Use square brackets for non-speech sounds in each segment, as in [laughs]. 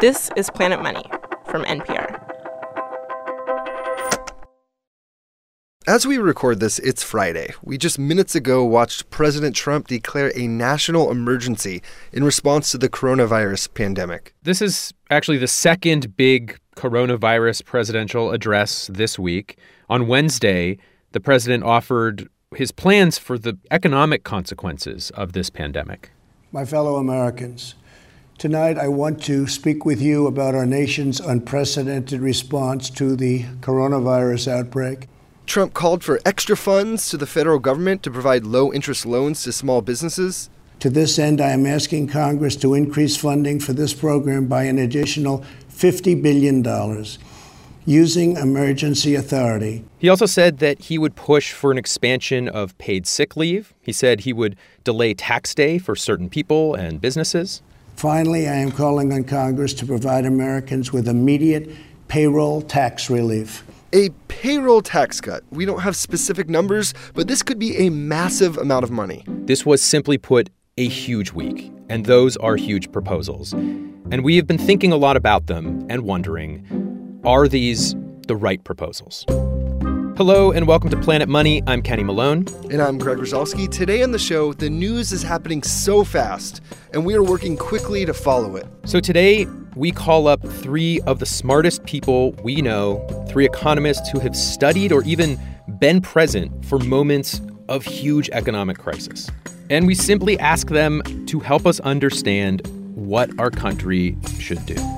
This is Planet Money from NPR. As we record this, it's Friday. We just minutes ago watched President Trump declare a national emergency in response to the coronavirus pandemic. This is actually the second big coronavirus presidential address this week. On Wednesday, the president offered his plans for the economic consequences of this pandemic. My fellow Americans, tonight I want to speak with you about our nation's unprecedented response to the coronavirus outbreak. Trump called for extra funds to the federal government to provide low interest loans to small businesses. To this end, I am asking Congress to increase funding for this program by an additional $50 billion using emergency authority. He also said that he would push for an expansion of paid sick leave. He said he would delay tax day for certain people and businesses. Finally, I am calling on Congress to provide Americans with immediate payroll tax relief. A payroll tax cut. We don't have specific numbers, but this could be a massive amount of money. This was simply put a huge week, and those are huge proposals. And we have been thinking a lot about them and wondering are these the right proposals? Hello and welcome to Planet Money. I'm Kenny Malone. And I'm Greg Rosalsky. Today on the show, the news is happening so fast, and we are working quickly to follow it. So today, we call up three of the smartest people we know, three economists who have studied or even been present for moments of huge economic crisis. And we simply ask them to help us understand what our country should do.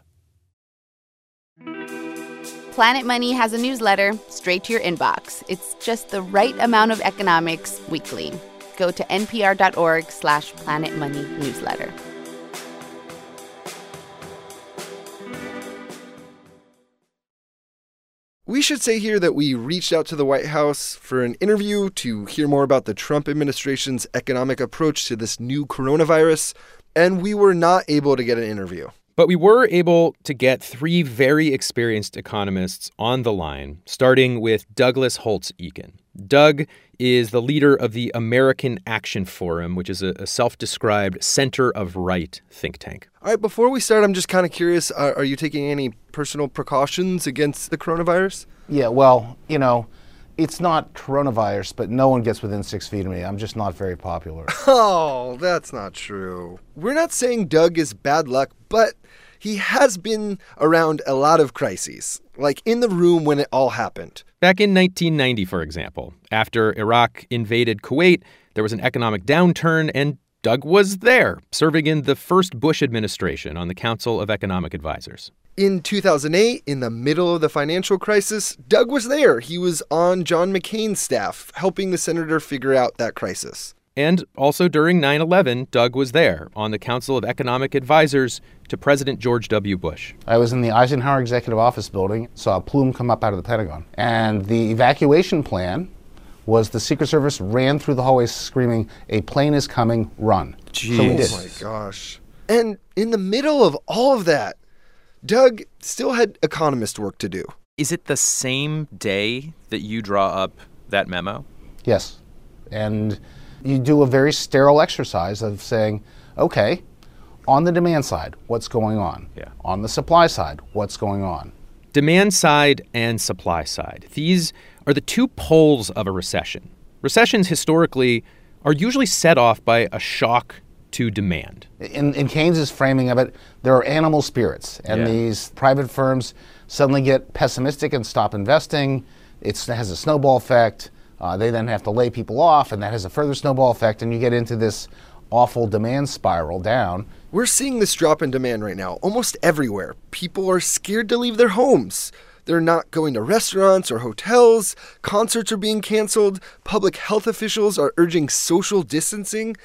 Planet Money has a newsletter straight to your inbox. It's just the right amount of economics weekly. Go to npr.org slash planetmoneynewsletter. We should say here that we reached out to the White House for an interview to hear more about the Trump administration's economic approach to this new coronavirus, and we were not able to get an interview. But we were able to get three very experienced economists on the line, starting with Douglas Holtz Eakin. Doug is the leader of the American Action Forum, which is a, a self described center of right think tank. All right, before we start, I'm just kind of curious uh, are you taking any personal precautions against the coronavirus? Yeah, well, you know, it's not coronavirus, but no one gets within six feet of me. I'm just not very popular. [laughs] Oh, that's not true. We're not saying Doug is bad luck, but he has been around a lot of crises, like in the room when it all happened. Back in 1990, for example, after Iraq invaded Kuwait, there was an economic downturn, and Doug was there, serving in the first Bush administration on the Council of Economic Advisors. In 2008, in the middle of the financial crisis, Doug was there. He was on John McCain's staff, helping the senator figure out that crisis. And also during 9 11, Doug was there on the Council of Economic Advisors to President George W. Bush. I was in the Eisenhower Executive Office building, saw a plume come up out of the Pentagon. And the evacuation plan was the Secret Service ran through the hallways screaming, A plane is coming, run. Jeez. So. Oh my gosh. And in the middle of all of that, Doug still had economist work to do. Is it the same day that you draw up that memo? Yes. And you do a very sterile exercise of saying, okay, on the demand side, what's going on? Yeah. On the supply side, what's going on? Demand side and supply side. These are the two poles of a recession. Recessions historically are usually set off by a shock to demand. In, in Keynes' framing of it, there are animal spirits, and Yeah. these private firms suddenly get pessimistic and stop investing. It's, it has a snowball effect. Uh, they then have to lay people off, and that has a further snowball effect, and you get into this awful demand spiral down. We're seeing this drop in demand right now almost everywhere. People are scared to leave their homes. They're not going to restaurants or hotels. Concerts are being canceled. Public health officials are urging social distancing.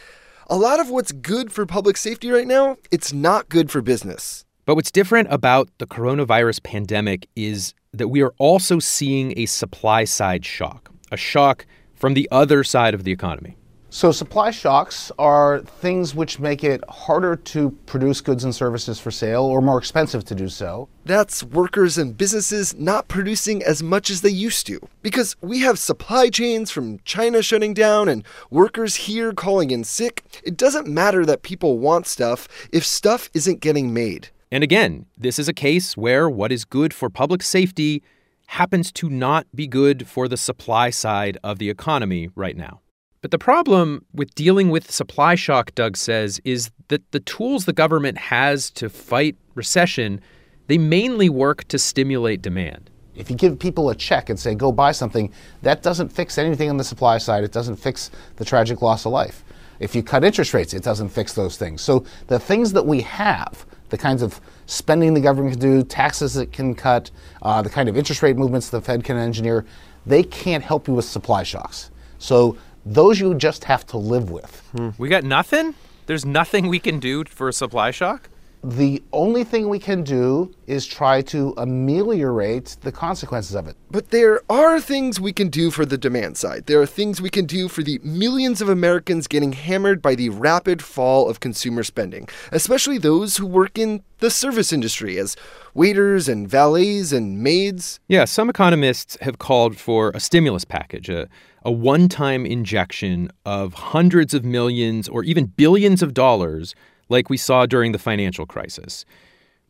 a lot of what's good for public safety right now, it's not good for business. But what's different about the coronavirus pandemic is that we are also seeing a supply side shock, a shock from the other side of the economy. So, supply shocks are things which make it harder to produce goods and services for sale or more expensive to do so. That's workers and businesses not producing as much as they used to. Because we have supply chains from China shutting down and workers here calling in sick. It doesn't matter that people want stuff if stuff isn't getting made. And again, this is a case where what is good for public safety happens to not be good for the supply side of the economy right now. But the problem with dealing with supply shock, Doug says, is that the tools the government has to fight recession, they mainly work to stimulate demand. If you give people a check and say, go buy something, that doesn't fix anything on the supply side. It doesn't fix the tragic loss of life. If you cut interest rates, it doesn't fix those things. So the things that we have, the kinds of spending the government can do, taxes it can cut, uh, the kind of interest rate movements the Fed can engineer, they can't help you with supply shocks. So those you just have to live with. We got nothing? There's nothing we can do for a supply shock? The only thing we can do is try to ameliorate the consequences of it. But there are things we can do for the demand side. There are things we can do for the millions of Americans getting hammered by the rapid fall of consumer spending, especially those who work in the service industry as waiters and valets and maids. Yeah, some economists have called for a stimulus package, a, a one time injection of hundreds of millions or even billions of dollars like we saw during the financial crisis.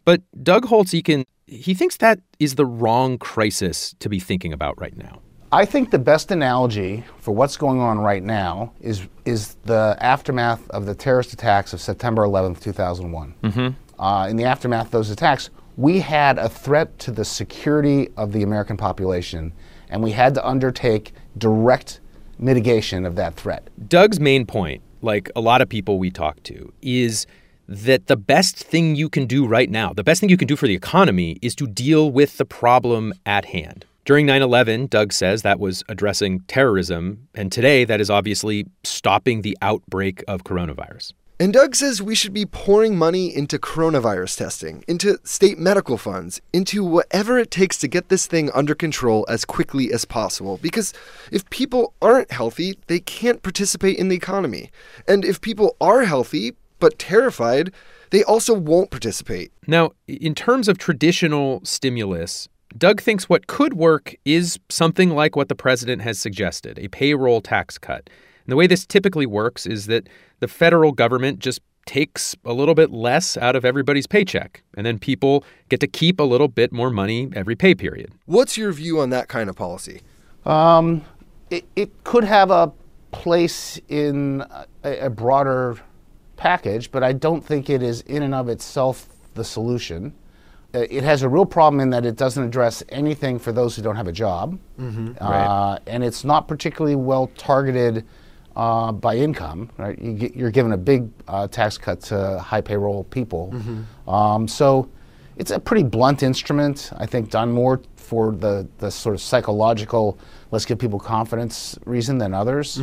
But Doug Holtz-Eakin, he thinks that is the wrong crisis to be thinking about right now. I think the best analogy for what's going on right now is is the aftermath of the terrorist attacks of September 11th, 2001. Mm-hmm. Uh, in the aftermath of those attacks, we had a threat to the security of the American population, and we had to undertake direct mitigation of that threat. Doug's main point, like a lot of people we talk to, is that the best thing you can do right now, the best thing you can do for the economy, is to deal with the problem at hand. During 9 11, Doug says that was addressing terrorism, and today that is obviously stopping the outbreak of coronavirus. And Doug says we should be pouring money into coronavirus testing, into state medical funds, into whatever it takes to get this thing under control as quickly as possible. Because if people aren't healthy, they can't participate in the economy. And if people are healthy, but terrified, they also won't participate. Now, in terms of traditional stimulus, Doug thinks what could work is something like what the president has suggested a payroll tax cut. And the way this typically works is that the federal government just takes a little bit less out of everybody's paycheck, and then people get to keep a little bit more money every pay period. What's your view on that kind of policy? Um, it, it could have a place in a, a broader package, but I don't think it is in and of itself the solution. Uh, It has a real problem in that it doesn't address anything for those who don't have a job, uh, and it's not particularly well targeted uh, by income. Right, you get, you're given a big uh, tax cut to high payroll people, um, so it's a pretty blunt instrument. I think done more for the the sort of psychological let's give people confidence reason than others.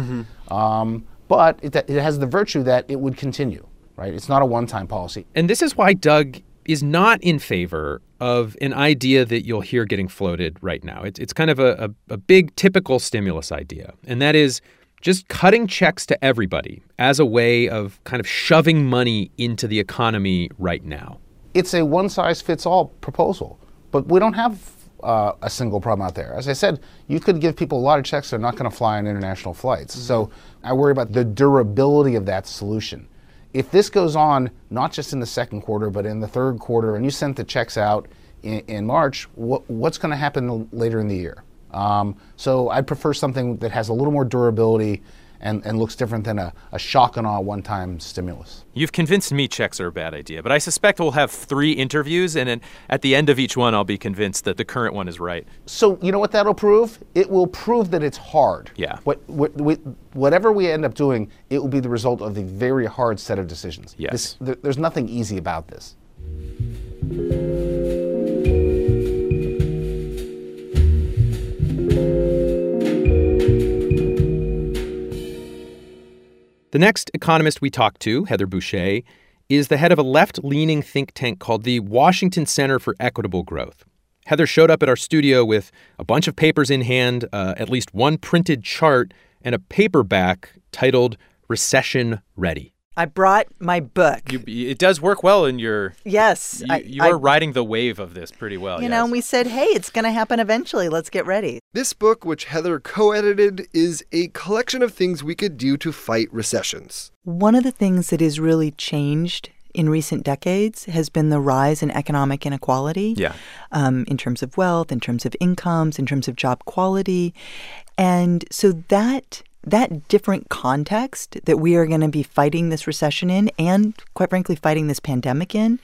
Um, but it, it has the virtue that it would continue. Right, it's not a one-time policy. And this is why Doug is not in favor of an idea that you'll hear getting floated right now. It's, it's kind of a, a, a big typical stimulus idea, and that is just cutting checks to everybody as a way of kind of shoving money into the economy right now. it's a one size fits all proposal, but we don't have uh, a single problem out there. As I said, you could give people a lot of checks, they're not going to fly on international flights. So I worry about the durability of that solution. If this goes on, not just in the second quarter, but in the third quarter, and you sent the checks out in, in March, what, what's going to happen later in the year? Um, so I'd prefer something that has a little more durability and, and looks different than a, a shock and awe one time stimulus. You've convinced me checks are a bad idea, but I suspect we'll have three interviews, and then at the end of each one, I'll be convinced that the current one is right. So you know what that'll prove? It will prove that it's hard. Yeah. What, what, what, whatever we end up doing, it will be the result of a very hard set of decisions. Yes. This, there, there's nothing easy about this. The next economist we talked to, Heather Boushey, is the head of a left leaning think tank called the Washington Center for Equitable Growth. Heather showed up at our studio with a bunch of papers in hand, uh, at least one printed chart, and a paperback titled Recession Ready. I brought my book. You, it does work well in your. Yes, You, I- you I- are riding the wave of this pretty well. You yes. know, and we said, hey, it's going to happen eventually. Let's get ready. This book, which Heather co edited, is a collection of things we could do to fight recessions. One of the things that has really changed in recent decades has been the rise in economic inequality. Yeah. Um, in terms of wealth, in terms of incomes, in terms of job quality. And so that that different context that we are going to be fighting this recession in and quite frankly fighting this pandemic in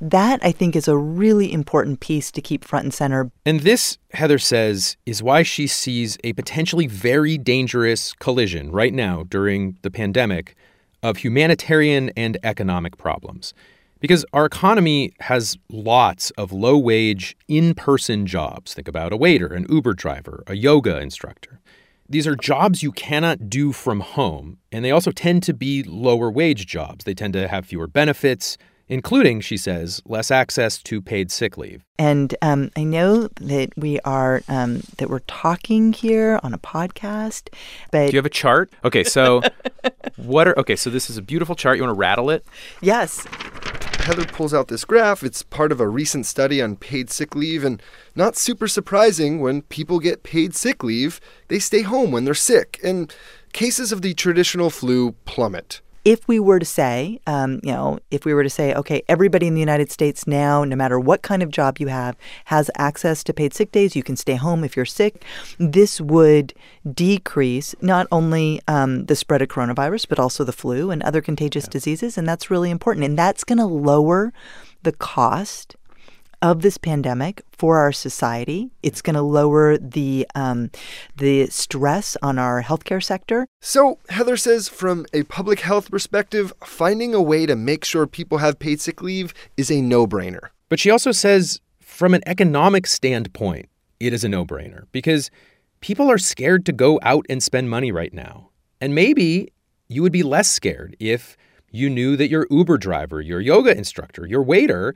that I think is a really important piece to keep front and center And this, Heather says, is why she sees a potentially very dangerous collision right now during the pandemic of humanitarian and economic problems. Because our economy has lots of low wage, in person jobs. Think about a waiter, an Uber driver, a yoga instructor. These are jobs you cannot do from home, and they also tend to be lower wage jobs. They tend to have fewer benefits, including, she says, less access to paid sick leave. And um, I know that we are um, that we're talking here on a podcast, but Do you have a chart? Okay, so [laughs] what are okay? So this is a beautiful chart. You want to rattle it? yes, Heather pulls out this graph. It's part of a recent study on paid sick leave, and not super surprising when people get paid sick leave, they stay home when they're sick, and cases of the traditional flu plummet. If we were to say, um, you know, if we were to say, okay, everybody in the United States now, no matter what kind of job you have, has access to paid sick days. You can stay home if you're sick. This would decrease not only um, the spread of coronavirus, but also the flu and other contagious diseases. And that's really important. And that's going to lower the cost of this pandemic for our society. It's going to lower the um, the stress on our healthcare sector. So, Heather says from a public health perspective, finding a way to make sure people have paid sick leave is a no brainer. But she also says, from an economic standpoint, it is a no brainer because people are scared to go out and spend money right now. And maybe you would be less scared if you knew that your Uber driver, your yoga instructor, your waiter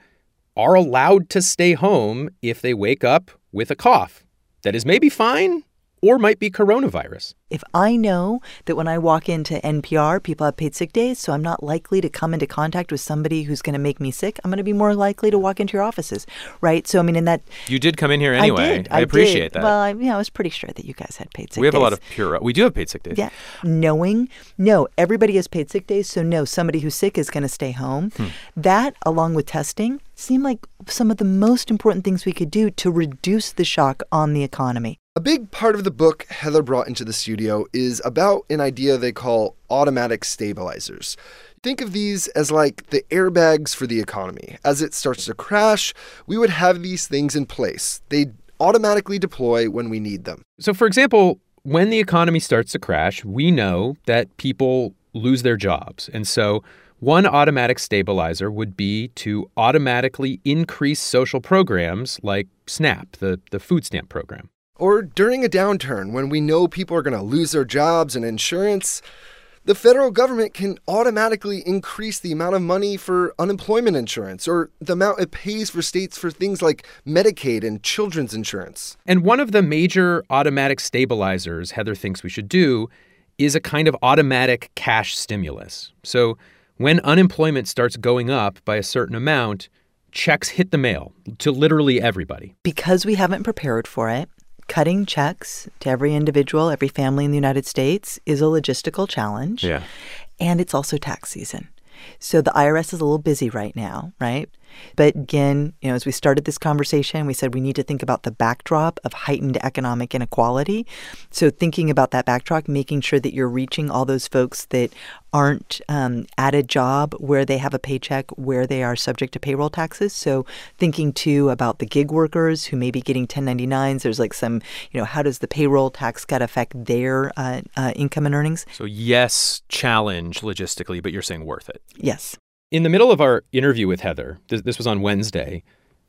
are allowed to stay home if they wake up with a cough that is maybe fine or might be coronavirus. If I know that when I walk into NPR, people have paid sick days, so I'm not likely to come into contact with somebody who's going to make me sick, I'm going to be more likely to walk into your offices, right? So, I mean, in that. You did come in here anyway. I did. I appreciate did. that. Well, I, you know, I was pretty sure that you guys had paid sick we have days. a lot of pure. We do have paid sick days. Yeah. Knowing, no, everybody has paid sick days, so no, somebody who's sick is going to stay home. Hmm. That, along with testing, seem like some of the most important things we could do to reduce the shock on the economy. A big part of the book Heather brought into the studio is about an idea they call automatic stabilizers. Think of these as like the airbags for the economy. As it starts to crash, we would have these things in place. They'd automatically deploy when we need them. So, for example, when the economy starts to crash, we know that people lose their jobs. And so, one automatic stabilizer would be to automatically increase social programs like SNAP, the, the food stamp program. Or during a downturn when we know people are going to lose their jobs and insurance, the federal government can automatically increase the amount of money for unemployment insurance or the amount it pays for states for things like Medicaid and children's insurance. And one of the major automatic stabilizers Heather thinks we should do is a kind of automatic cash stimulus. So when unemployment starts going up by a certain amount, checks hit the mail to literally everybody. Because we haven't prepared for it, cutting checks to every individual, every family in the United States is a logistical challenge. Yeah. And it's also tax season. So the IRS is a little busy right now, right? But again, you know, as we started this conversation, we said we need to think about the backdrop of heightened economic inequality. So thinking about that backdrop, making sure that you're reaching all those folks that aren't um, at a job where they have a paycheck where they are subject to payroll taxes. So thinking too about the gig workers who may be getting 1099s. There's like some, you know, how does the payroll tax cut affect their uh, uh, income and earnings? So yes, challenge logistically, but you're saying worth it. Yes. In the middle of our interview with Heather, this, this was on Wednesday,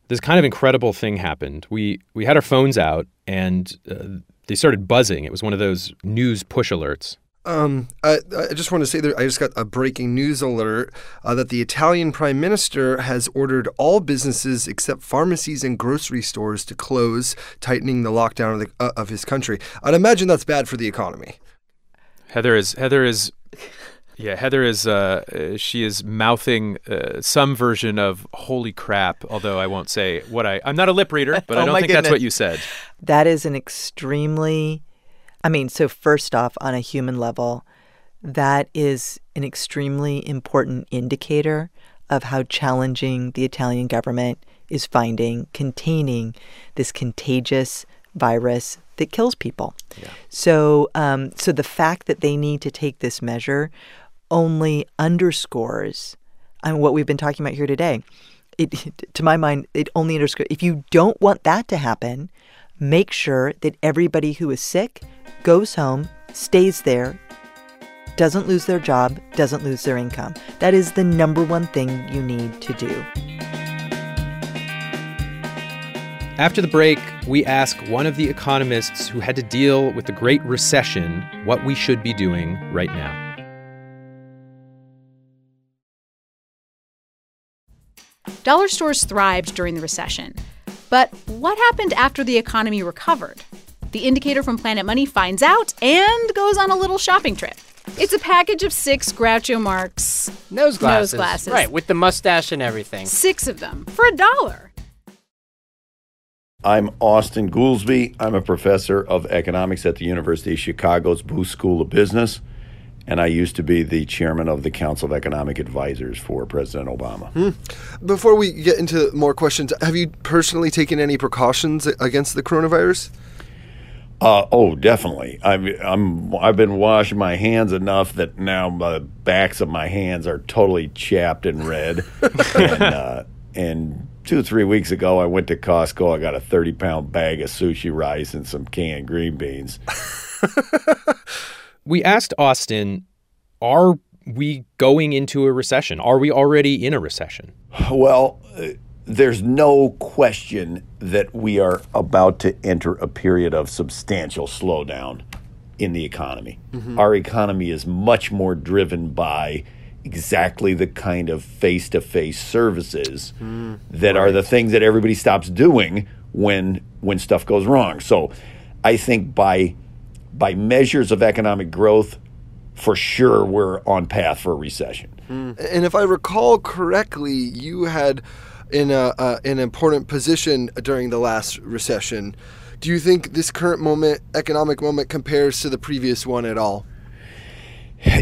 this kind of incredible thing happened. We, we had our phones out and uh, they started buzzing. It was one of those news push alerts. Um, I, I just want to say that I just got a breaking news alert uh, that the Italian prime minister has ordered all businesses except pharmacies and grocery stores to close, tightening the lockdown of, the, uh, of his country. I'd imagine that's bad for the economy. Heather is Heather is yeah Heather is uh, uh, she is mouthing uh, some version of holy crap. Although I won't say what I I'm not a lip reader, but [laughs] I Oh, don't my think that's what you said. That is an extremely, I mean, so first off, on a human level, that is an extremely important indicator of how challenging the Italian government is finding containing this contagious virus that kills people. Yeah. So, um, so the fact that they need to take this measure only underscores I mean, what we've been talking about here today. It, [laughs] to my mind, it only underscores if you don't want that to happen, make sure that everybody who is sick goes home, stays there, doesn't lose their job, doesn't lose their income. That is the number one thing you need to do. After the break, we ask one of the economists who had to deal with the Great Recession what we should be doing right now. Dollar stores thrived during the recession. But what happened after the economy recovered? The indicator from Planet Money finds out and goes on a little shopping trip. It's a package of six Groucho Marx Nose glasses. Nose glasses. Right, with the mustache and everything. Six of them for a dollar. I'm Austan Goolsbee. I'm a professor of economics at the University of Chicago's Booth School of Business, and I used to be the chairman of the Council of Economic Advisors for President Obama. Before we get into more questions, have you personally taken any precautions against the coronavirus? Uh, oh, definitely. I'm, I'm, I've been washing my hands enough that now the backs of my hands are totally chapped and red. [laughs] and, uh, and two or three weeks ago, I went to Costco. I got a 30 pound bag of sushi rice and some canned green beans. [laughs] We asked Austan, are we going into a recession? Are we already in a recession? Well, uh, there's no question that we are about to enter a period of substantial slowdown in the economy. Our economy is much more driven by exactly the kind of face to face services that are the things that everybody stops doing when when stuff goes wrong. So I think by by measures of economic growth, for sure we're on path for a recession. And if I recall correctly, you had in a uh, an important position during the last recession. Do you think this current moment, economic moment, compares to the previous one at all?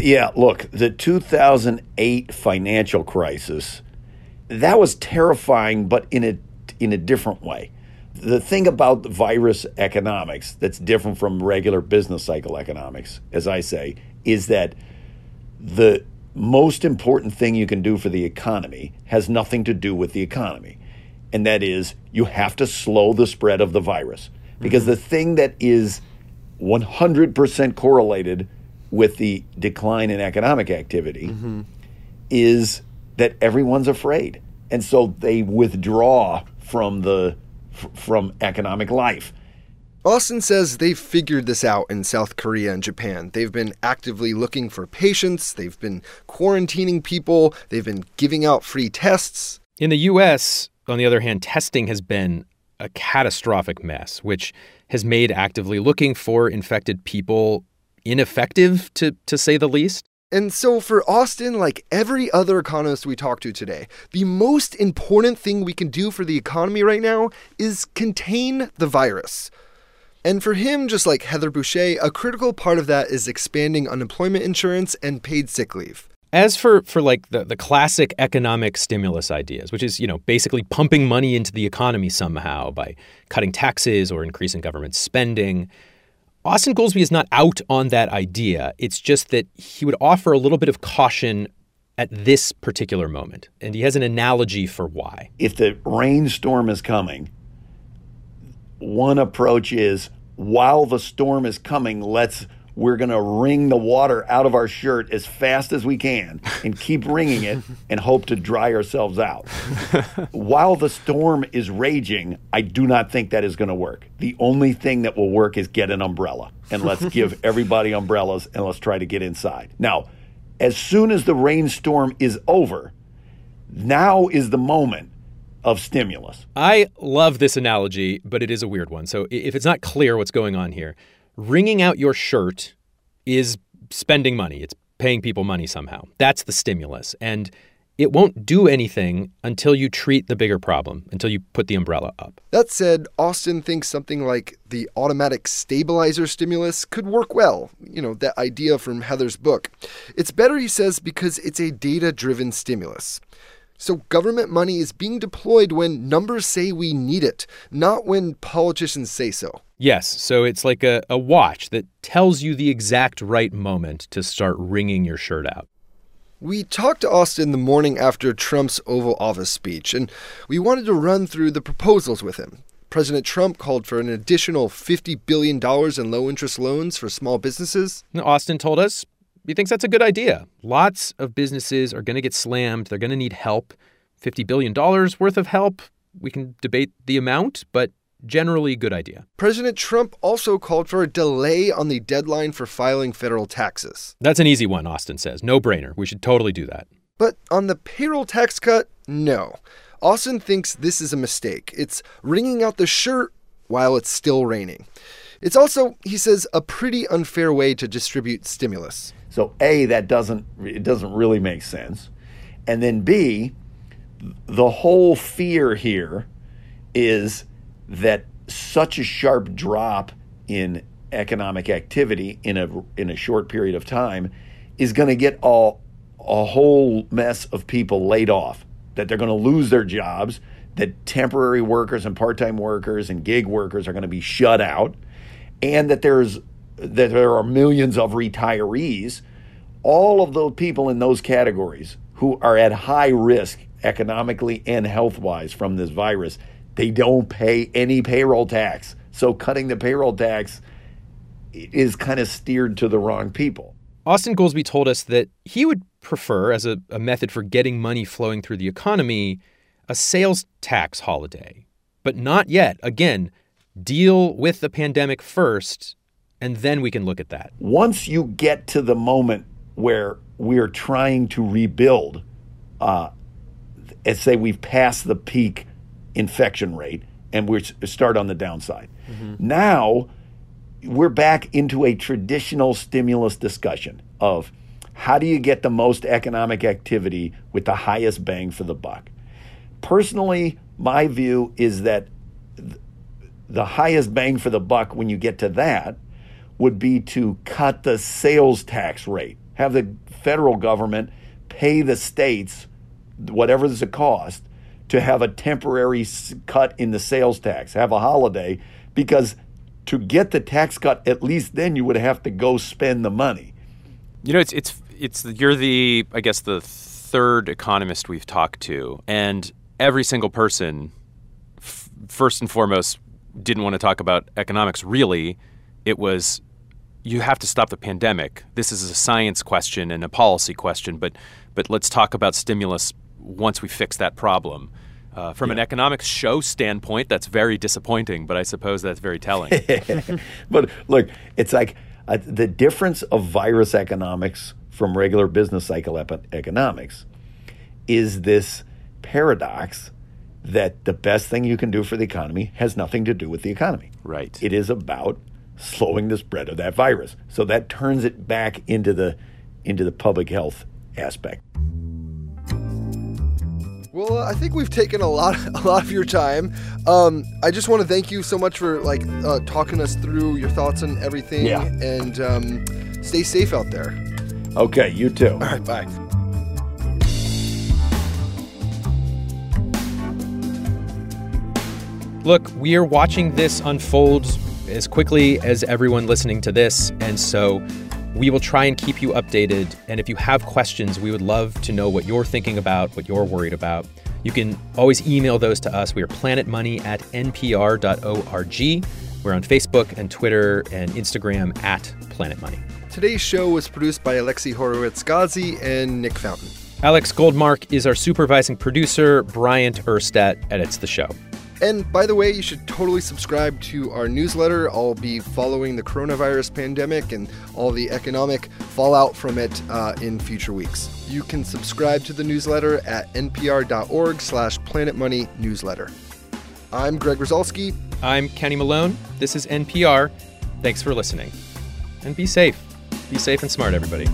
Yeah, look, the 2008 financial crisis, that was terrifying, but in a in a different way. The thing about the virus economics that's different from regular business cycle economics, as I say, is that the most important thing you can do for the economy has nothing to do with the economy. And that is you have to slow the spread of the virus. Because mm-hmm. the thing that is 100% correlated with the decline in economic activity mm-hmm. is that everyone's afraid. And so they withdraw from the f- from economic life. Austan says they've figured this out in South Korea and Japan. They've been actively looking for patients, they've been quarantining people, they've been giving out free tests. In the US, on the other hand, testing has been a catastrophic mess, which has made actively looking for infected people ineffective, to, to say the least. And so, for Austan, like every other economist we talked to today, the most important thing we can do for the economy right now is contain the virus. And for him, just like Heather Boushey, a critical part of that is expanding unemployment insurance and paid sick leave. As for, for like the, the classic economic stimulus ideas, which is, you know, basically pumping money into the economy somehow by cutting taxes or increasing government spending, Austan Goolsbee is not out on that idea. It's just that he would offer a little bit of caution at this particular moment. And he has an analogy for why. If the rainstorm is coming, one approach is while the storm is coming, let's we're going to wring the water out of our shirt as fast as we can and keep wringing it [laughs] and hope to dry ourselves out. while the storm is raging, I do not think that is going to work. The only thing that will work is get an umbrella. and let's [laughs] give everybody umbrellas and let's try to get inside. Now, as soon as the rainstorm is over, now is the moment of stimulus. I love this analogy, but it is a weird one. So if it's not clear what's going on here, wringing out your shirt is spending money. It's paying people money somehow. That's the stimulus. And it won't do anything until you treat the bigger problem, until you put the umbrella up. That said, Austan thinks something like the automatic stabilizer stimulus could work well. You know, that idea from Heather's book. It's better, he says, because it's a data driven stimulus. So government money is being deployed when numbers say we need it, not when politicians say so. Yes, so it's like a, a watch that tells you the exact right moment to start wringing your shirt out. We talked to Austan the morning after Trump's Oval Office speech, and we wanted to run through the proposals with him. President Trump called for an additional $50 billion in low interest loans for small businesses. Austan told us he thinks that's a good idea. Lots of businesses are going to get slammed, they're going to need help. $50 billion worth of help. We can debate the amount, but generally good idea. President Trump also called for a delay on the deadline for filing federal taxes. That's an easy one, Austan says. No brainer. We should totally do that. But on the payroll tax cut, no. Austan thinks this is a mistake. It's wringing out the shirt while it's still raining. It's also, he says, a pretty unfair way to distribute stimulus. So A, that doesn't it doesn't really make sense. And then B, the whole fear here is that such a sharp drop in economic activity in a in a short period of time is going to get all a whole mess of people laid off that they're going to lose their jobs that temporary workers and part-time workers and gig workers are going to be shut out and that there's that there are millions of retirees. All of those people in those categories who are at high risk economically and health-wise from this virus they don't pay any payroll tax. So cutting the payroll tax is kind of steered to the wrong people. Austan Goolsbee told us that he would prefer, as a, a method for getting money flowing through the economy, a sales tax holiday. But not yet. Again, deal with the pandemic first, and then we can look at that. Once you get to the moment where we're trying to rebuild, uh, and say we've passed the peak infection rate and we start on the downside. Mm-hmm. Now we're back into a traditional stimulus discussion of how do you get the most economic activity with the highest bang for the buck. Personally, my view is that the highest bang for the buck when you get to that would be to cut the sales tax rate. Have the federal government pay the states whatever the cost to have a temporary cut in the sales tax, have a holiday, because to get the tax cut, at least then you would have to go spend the money. You know, it's it's it's you're the I guess the third economist we've talked to, and every single person, f- first and foremost, didn't want to talk about economics. Really, it was you have to stop the pandemic. This is a science question and a policy question, but but let's talk about stimulus once we fix that problem. Uh, from yeah. an economics show standpoint, that's very disappointing, but I suppose that's very telling. [laughs] but look, it's like uh, the difference of virus economics from regular business cycle ep- economics is this paradox that the best thing you can do for the economy has nothing to do with the economy. Right. It is about slowing the spread of that virus. So that turns it back into the into the public health aspect. Well, uh, I think we've taken a lot, [laughs] a lot of your time. Um, I just want to thank you so much for like uh, talking us through your thoughts on everything. Yeah. And um, stay safe out there. Okay, you too. All right, bye. Look, we are watching this unfold as quickly as everyone listening to this, and so we will try and keep you updated. And if you have questions, we would love to know what you're thinking about, what you're worried about. You can always email those to us. We are planetmoney at npr.org. We're on Facebook and Twitter and Instagram at Planet Money. Today's show was produced by Alexi Horowitz Ghazi and Nick Fountain. Alex Goldmark is our supervising producer. Bryant Urstadt edits the show. And by the way, you should totally subscribe to our newsletter. I'll be following the coronavirus pandemic and all the economic fallout from it uh, in future weeks. You can subscribe to the newsletter at npr.org slash planetmoneynewsletter. I'm Greg Rosalsky. I'm Kenny Malone. This is NPR. Thanks for listening. And be safe. Be safe and smart, everybody.